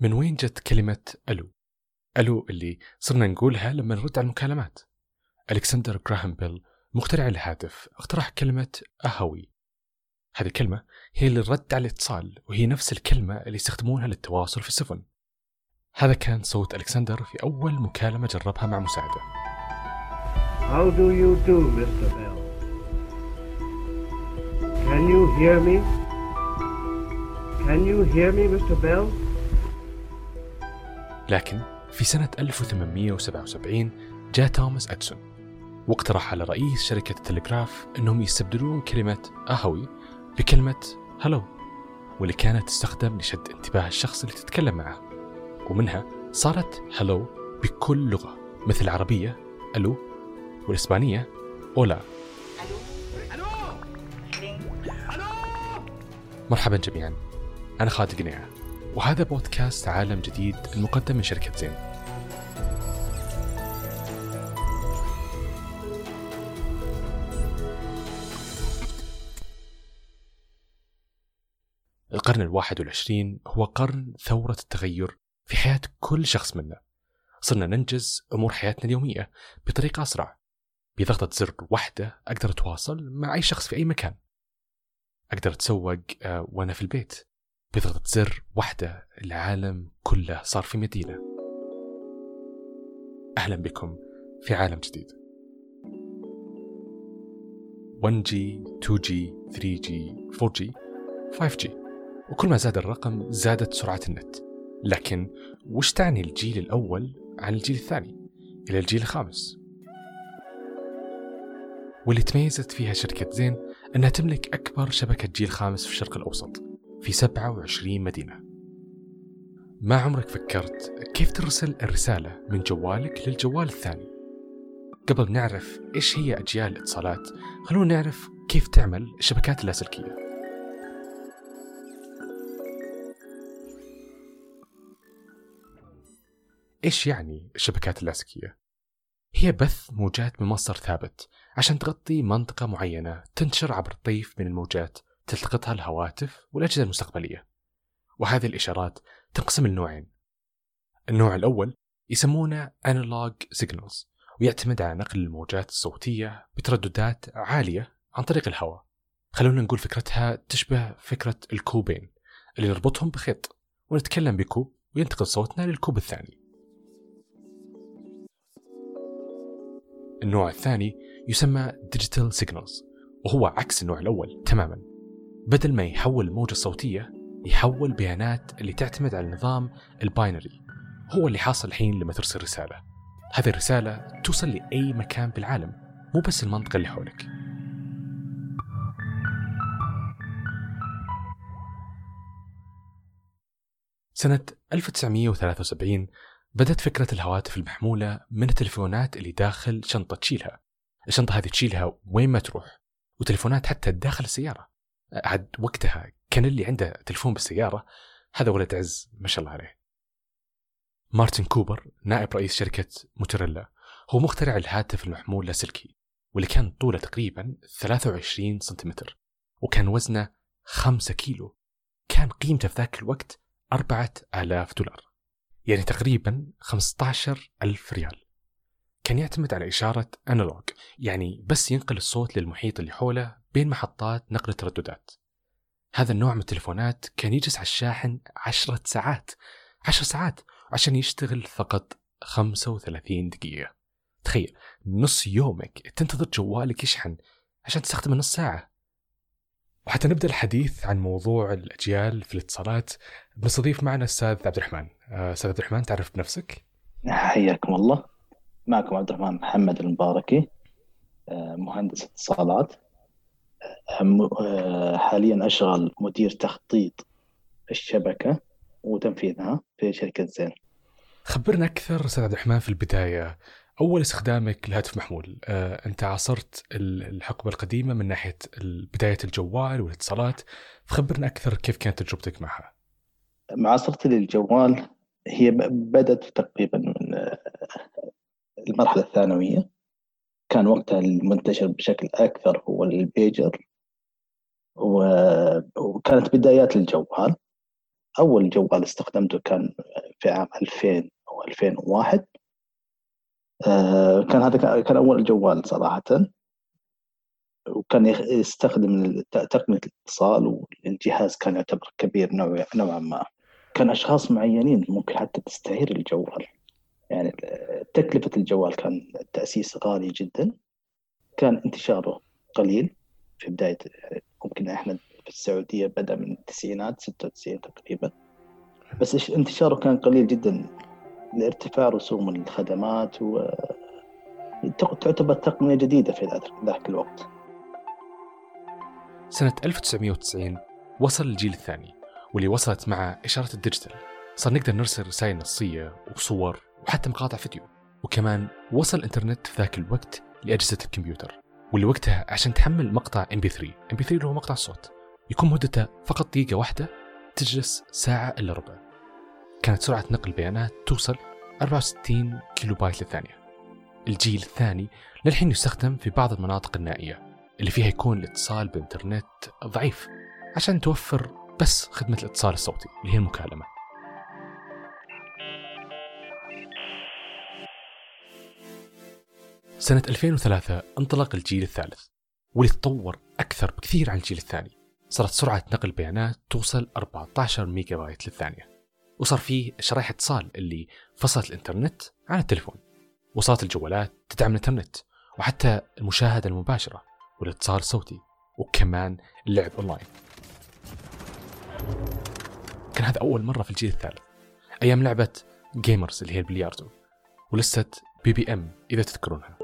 من وين جت كلمة ألو؟ ألو اللي صرنا نقولها لما نرد على المكالمات ألكسندر جراهام بيل مخترع الهاتف اقترح كلمة أهوي هذه الكلمة هي اللي رد على الاتصال وهي نفس الكلمة اللي يستخدمونها للتواصل في السفن هذا كان صوت ألكسندر في أول مكالمة جربها مع مساعده How do you do, Mr. Bell? Can you hear me? Can you hear me, Mr. Bell? لكن في سنة 1877 جاء توماس أدسون واقترح على رئيس شركة التلغراف أنهم يستبدلون كلمة أهوي بكلمة هلو واللي كانت تستخدم لشد انتباه الشخص اللي تتكلم معه. ومنها صارت هلو بكل لغة مثل العربية ألو والإسبانية أولا. مرحبا جميعا. أنا خالد قنيعة وهذا بودكاست عالم جديد المقدم من شركة زين. القرن الواحد والعشرين هو قرن ثورة التغير في حياة كل شخص منا. صرنا ننجز أمور حياتنا اليومية بطريقة أسرع. بضغطة زر واحدة أقدر أتواصل مع أي شخص في أي مكان. أقدر أتسوق آه، وأنا في البيت. بضغطة زر واحدة العالم كله صار في مدينة. أهلا بكم في عالم جديد. 1G 2G 3G 4G 5G وكل ما زاد الرقم زادت سرعة النت. لكن وش تعني الجيل الأول عن الجيل الثاني إلى الجيل الخامس؟ واللي تميزت فيها شركة زين أنها تملك أكبر شبكة جيل خامس في الشرق الأوسط. في 27 مدينة. ما عمرك فكرت كيف ترسل الرسالة من جوالك للجوال الثاني؟ قبل نعرف إيش هي أجيال الاتصالات خلونا نعرف كيف تعمل الشبكات اللاسلكية. إيش يعني الشبكات اللاسلكية؟ هي بث موجات من مصدر ثابت عشان تغطي منطقة معينة تنتشر عبر طيف من الموجات تلتقطها الهواتف والأجهزة المستقبلية. وهذه الإشارات تنقسم لنوعين. النوع الأول يسمونه Analog Signals ويعتمد على نقل الموجات الصوتية بترددات عالية عن طريق الهواء. خلونا نقول فكرتها تشبه فكرة الكوبين اللي نربطهم بخيط ونتكلم بكوب وينتقل صوتنا للكوب الثاني. النوع الثاني يسمى digital signals وهو عكس النوع الأول تماما. بدل ما يحول الموجة الصوتية يحول بيانات اللي تعتمد على النظام ال binary. هو اللي حاصل الحين لما ترسل رسالة. هذه الرسالة توصل لأي مكان بالعالم مو بس المنطقة اللي حولك. سنة 1973 بدأت فكرة الهواتف المحمولة من التلفونات اللي داخل شنطة تشيلها. الشنطة هذه تشيلها وين ما تروح وتلفونات حتى داخل السيارة. عاد وقتها كان اللي عنده تلفون بالسيارة هذا ولد عز ما شاء الله عليه. مارتن كوبر نائب رئيس شركة موتوريلا هو مخترع الهاتف المحمول اللاسلكي واللي كان طوله تقريبا 23 سنتيمتر وكان وزنه 5 كيلو. كان قيمته في ذاك الوقت 4000 دولار يعني تقريبا 15 ألف ريال. كان يعتمد على إشارة أنالوج يعني بس ينقل الصوت للمحيط اللي حوله بين محطات نقل الترددات. هذا النوع من التلفونات كان يجلس على الشاحن عشرة ساعات عشر ساعات عشان يشتغل فقط 35 دقيقة. تخيل نص يومك تنتظر جوالك يشحن عشان تستخدمه نص ساعة. وحتى نبدأ الحديث عن موضوع الأجيال في الاتصالات. بنستضيف معنا الأستاذ عبد الرحمن. آه، أستاذ عبد الرحمن تعرف بنفسك؟ حياكم الله. معكم عبد الرحمن محمد المباركي آه، مهندس اتصالات. آه، حاليا أشغل مدير تخطيط الشبكة وتنفيذها في شركة زين. خبرنا أكثر أستاذ عبد الرحمن في البداية. أول استخدامك لهاتف محمول آه، أنت عاصرت الحقبة القديمة من ناحية بداية الجوال والاتصالات. فخبرنا أكثر كيف كانت تجربتك معها؟ معاصرتي للجوال هي بدأت تقريبا من المرحلة الثانوية. كان وقتها المنتشر بشكل أكثر هو البيجر. وكانت بدايات الجوال. أول جوال استخدمته كان في عام 2000 أو 2001 آه، كان هذا كان أول جوال صراحة. وكان يستخدم تقنية الاتصال والجهاز كان يعتبر كبير نوعا ما. كان أشخاص معينين ممكن حتى تستعير الجوال. يعني تكلفة الجوال كان التاسيس غالي جدا. كان انتشاره قليل في بداية ممكن إحنا في السعودية بدأ من التسعينات 96 تقريبا. بس انتشاره كان قليل جدا لارتفاع رسوم الخدمات و تعتبر تقنية جديدة في ذاك الوقت. سنة 1990 وصل الجيل الثاني واللي وصلت مع إشارة الديجيتال. صار نقدر نرسل رسائل نصية وصور وحتى مقاطع فيديو. وكمان وصل الإنترنت في ذاك الوقت لأجهزة الكمبيوتر واللي وقتها عشان تحمل مقطع MP3 MP3 اللي هو مقطع صوت يكون مدته فقط دقيقة واحدة تجلس ساعة إلا ربع. كانت سرعة نقل البيانات توصل 64 كيلو بايت للثانية. الجيل الثاني للحين يستخدم في بعض المناطق النائية اللي فيها يكون الاتصال بإنترنت ضعيف عشان توفر بس خدمة الاتصال الصوتي اللي هي المكالمة. سنة 2003 انطلق الجيل الثالث. واللي تطور أكثر بكثير عن الجيل الثاني. صارت سرعة نقل البيانات توصل 14 ميجا بايت للثانية. وصار فيه شرايح اتصال اللي فصلت الإنترنت عن التلفون وصارت الجوالات تدعم الإنترنت وحتى المشاهدة المباشرة والاتصال الصوتي وكمان اللعب أونلاين. كان هذا أول مرة في الجيل الثالث. أيام لعبة gamers اللي هي البلياردو. ولسه بي بي إم إذا تذكرونها.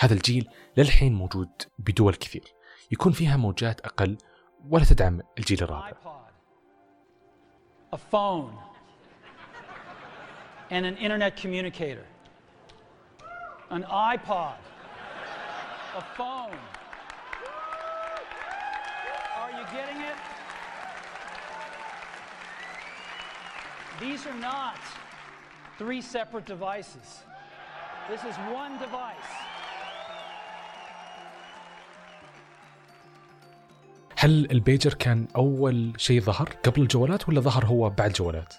هذا الجيل للحين موجود بدول كثير يكون فيها موجات أقل ولا تدعم الجيل الرابع A phone and an internet communicator. An iPod. A phone. Are you getting it? These are not three separate devices. This is one device. هل البيجر كان أول شيء ظهر قبل الجوالات ولا ظهر هو بعد الجوالات؟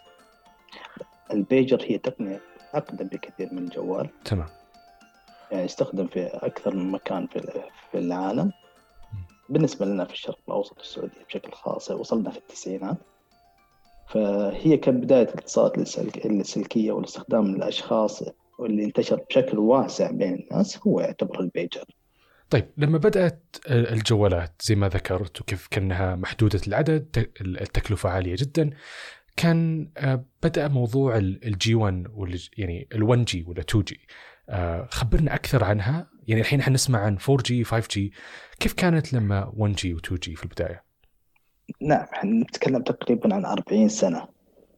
البيجر هي تقنية أقدم بكثير من الجوال. تمام. يعني يستخدم في أكثر من مكان في في العالم. بالنسبة لنا في الشرق الأوسط والسعودية بشكل خاص وصلنا في التسعينات. فهي كانت بداية الاتصالات السلك- اللاسلكية والاستخدام للأشخاص واللي انتشر بشكل واسع بين الناس هو يعتبر البيجر. طيب لما بدأت الجوالات زي ما ذكرت وكيف كأنها محدودة العدد التكلفة عالية جدا كان آه، بدأ موضوع ال G 1 يعني ال1 G ولا 2 G خبرنا أكثر عنها. يعني الحين إحنا نسمع عن 4 G 5 G كيف كانت لما 1 G و2 G في البداية؟ نعم إحنا نتكلم تقريبا عن 40 سنة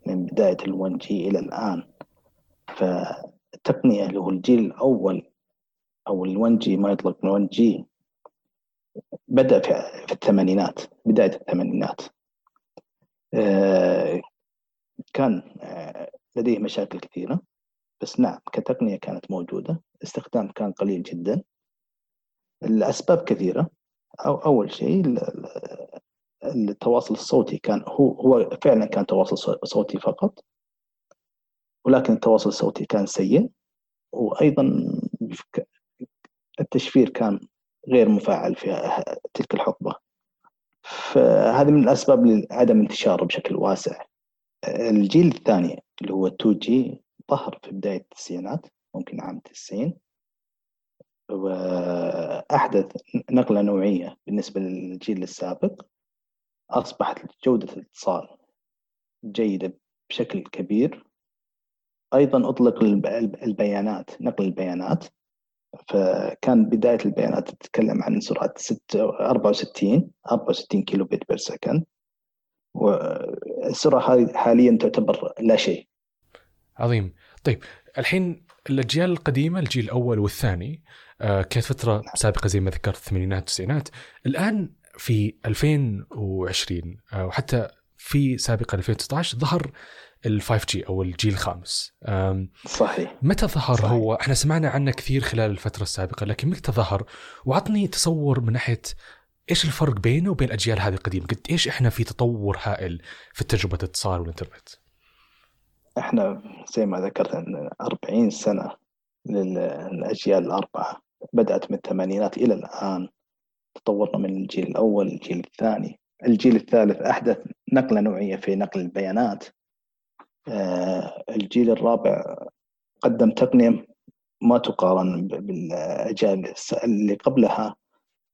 من بداية ال 1G إلى الآن. فالتقنية اللي هو الجيل الأول أو ال1 جي ما يطلق من 1 جي بدأ في, الثمانينات بداية الثمانينات. آه، كان آه، لديه مشاكل كثيرة بس نعم كتقنية كانت موجودة الاستخدام كان قليل جدا. الأسباب كثيرة. أو أول شيء ال- ال- التواصل الصوتي كان هو هو فعلا كان تواصل صو- صوتي فقط ولكن التواصل الصوتي كان سيء. وأيضا ك- التشفير كان غير مفعل في تلك الحقبة. فهذه من الأسباب لعدم انتشاره بشكل واسع. الجيل الثاني اللي هو 2 جي ظهر في بداية التسعينات ممكن عام 90 وأحدث نقلة نوعية بالنسبة للجيل السابق. أصبحت جودة الاتصال جيدة بشكل كبير. الب- الب- البيانات نقل البيانات. فكان بداية البيانات تتكلم عن سرعة 6 64 64 kilobit per second. والسرعة هذه حاليا تعتبر لا شيء. عظيم. طيب الحين الأجيال القديمة الجيل الأول والثاني آه، كانت فترة سابقة زي ما ذكرت الثمانينات والتسعينات الآن في 2020 آه، وحتى في سابقا 2019 ظهر ال 5 جي أو الجيل الخامس صحيح متى ظهر صحيح. هو إحنا سمعنا عنه كثير خلال الفترة السابقة لكن متى ظهر وعطني تصور من ناحية إيش الفرق بينه وبين الأجيال هذه القديمة؟ قد إيش إحنا في تطور هائل في تجربه الاتصال والإنترنت؟ إحنا زي ما ذكرت إن 40 سنة للأجيال الأربعة بدأت من الثمانينات إلى الآن تطورنا من الجيل الأول للجيل الثاني الجيل الثالث أحدث نقلة نوعية في نقل البيانات. آه، الجيل الرابع قدم تقنية ما تقارن بالأجيال اللي قبلها.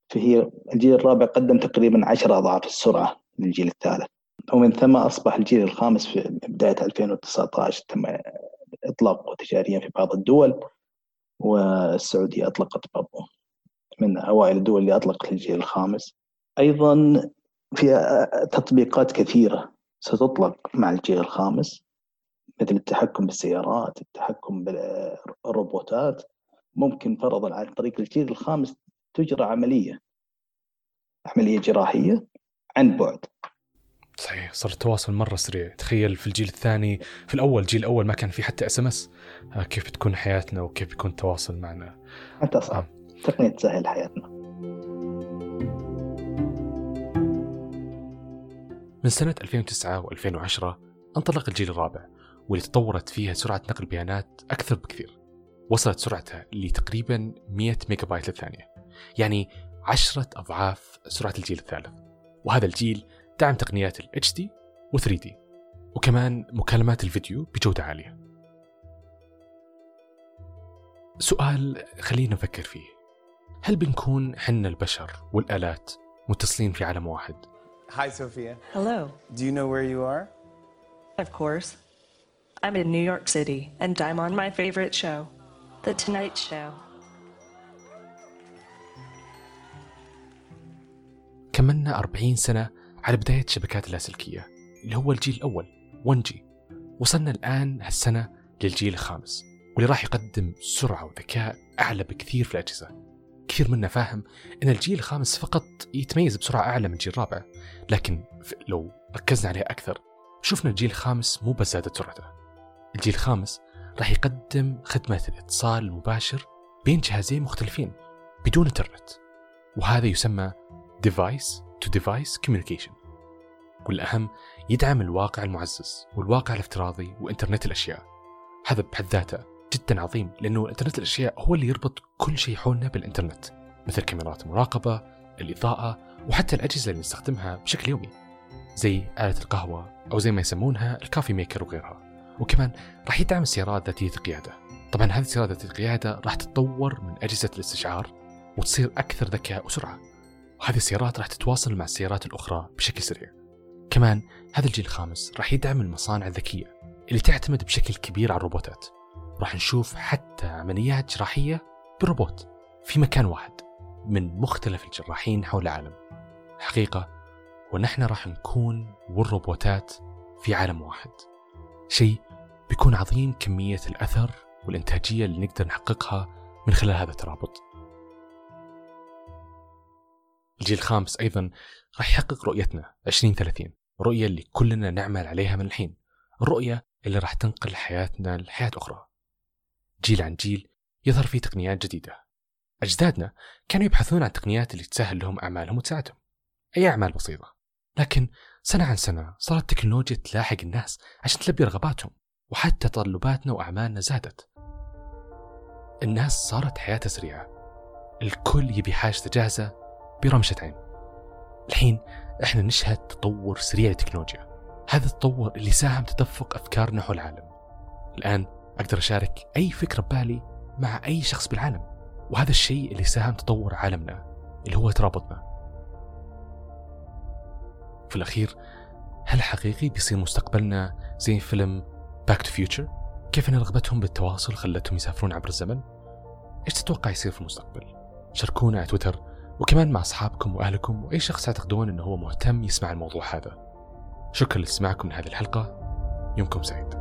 فهي الجيل الرابع قدم تقريبا عشر أضعاف السرعة للجيل الثالث. ومن ثم أصبح الجيل الخامس في بداية 2019 تم اطلاقه تجاريا في بعض الدول والسعودية أطلقت برضه من أوائل الدول اللي أطلقت الجيل الخامس. أيضا في تطبيقات كثيرة ستطلق مع الجيل الخامس مثل التحكم بالسيارات التحكم بالروبوتات. ممكن فرضا عن طريق الجيل الخامس تجرى عملية عملية جراحية عن بعد. صحيح صار التواصل مرة سريع. تخيل في الجيل الثاني في الأول الجيل الأول ما كان في حتى SMS كيف بتكون حياتنا وكيف بيكون التواصل معنا؟ حتى صعب آه. تقنية تسهل حياتنا. من سنة 2009 و2010 انطلق الجيل الرابع واللي تطورت فيها سرعة نقل البيانات أكثر بكثير. وصلت سرعتها لتقريبا 100 ميجا بايت للثانية يعني عشرة أضعاف سرعة الجيل الثالث. وهذا الجيل دعم تقنيات ال HD و 3D وكمان مكالمات الفيديو بجودة عالية. سؤال خلينا نفكر فيه. هل بنكون حنا البشر والآلات متصلين في عالم واحد؟ Hi Sophia. Hello. Do you know where you are? Of course. I'm in New York City, and I'm on my favorite show, The Tonight Show. كملنا 40 سنة على بداية الشبكات اللاسلكية اللي هو الجيل الأول 1G وصلنا الآن هالسنة للجيل الخامس واللي راح يقدم سرعة وذكاء أعلى بكثير في الأجهزة كثير منا فاهم أن الجيل الخامس فقط يتميز بسرعة أعلى من الجيل الرابع. لكن لو ركزنا عليه أكثر شفنا الجيل الخامس مو بس زادت سرعته. الجيل الخامس راح يقدم خدمة الاتصال المباشر بين جهازين مختلفين بدون إنترنت وهذا يسمى device to device communication. والأهم يدعم الواقع المعزز والواقع الافتراضي وإنترنت الأشياء. هذا بحد ذاته جدا عظيم لأنه إنترنت الأشياء هو اللي يربط كل شيء حولنا بالإنترنت مثل كاميرات المراقبة الإضاءة وحتى الأجهزة اللي نستخدمها بشكل يومي زي آلة القهوة أو زي ما يسمونها الكافي ميكر وغيرها. وكمان راح يدعم السيارات ذاتية القيادة. طبعا هذه السيارات ذاتية القيادة راح تتطور من أجهزة الاستشعار وتصير أكثر ذكاء وسرعة. وهذه السيارات راح تتواصل مع السيارات الأخرى بشكل سريع. كمان هذا الجيل الخامس راح يدعم المصانع الذكية اللي تعتمد بشكل كبير على الروبوتات. راح نشوف حتى عمليات جراحية بالروبوت في مكان واحد من مختلف الجراحين حول العالم. حقيقة ونحن راح نكون والروبوتات في عالم واحد. شيء بيكون عظيم كمية الأثر والإنتاجية اللي نقدر نحققها من خلال هذا الترابط. الجيل الخامس أيضا راح يحقق رؤيتنا 2030 الرؤية اللي كلنا نعمل عليها من الحين الرؤية اللي راح تنقل حياتنا لحياة أخرى. جيل عن جيل يظهر فيه تقنيات جديدة. أجدادنا كانوا يبحثون عن تقنيات اللي تسهل لهم أعمالهم وتساعدهم. أي أعمال بسيطة. لكن سنة عن سنة صارت التكنولوجيا تلاحق الناس عشان تلبي رغباتهم وحتى تطلباتنا وأعمالنا زادت. الناس صارت حياتها سريعة. الكل يبي حاجته جاهزة برمشة عين. الحين إحنا نشهد تطور سريع للتكنولوجيا هذا التطور اللي ساهم تدفق أفكارنا حول العالم. الآن أقدر أشارك أي فكرة ببالي مع أي شخص بالعالم وهذا الشيء اللي ساهم تطور عالمنا اللي هو ترابطنا في الأخير هل حقيقي بيصير مستقبلنا زي فيلم Back to Future؟ كيف أن رغبتهم بالتواصل خلتهم يسافرون عبر الزمن؟ إيش تتوقع يصير في المستقبل؟ شاركونا على تويتر وكمان مع أصحابكم وأهلكم وأي شخص تعتقدون أنه هو مهتم يسمع الموضوع هذا شكرا لاستماعكم لهذه الحلقة يومكم سعيد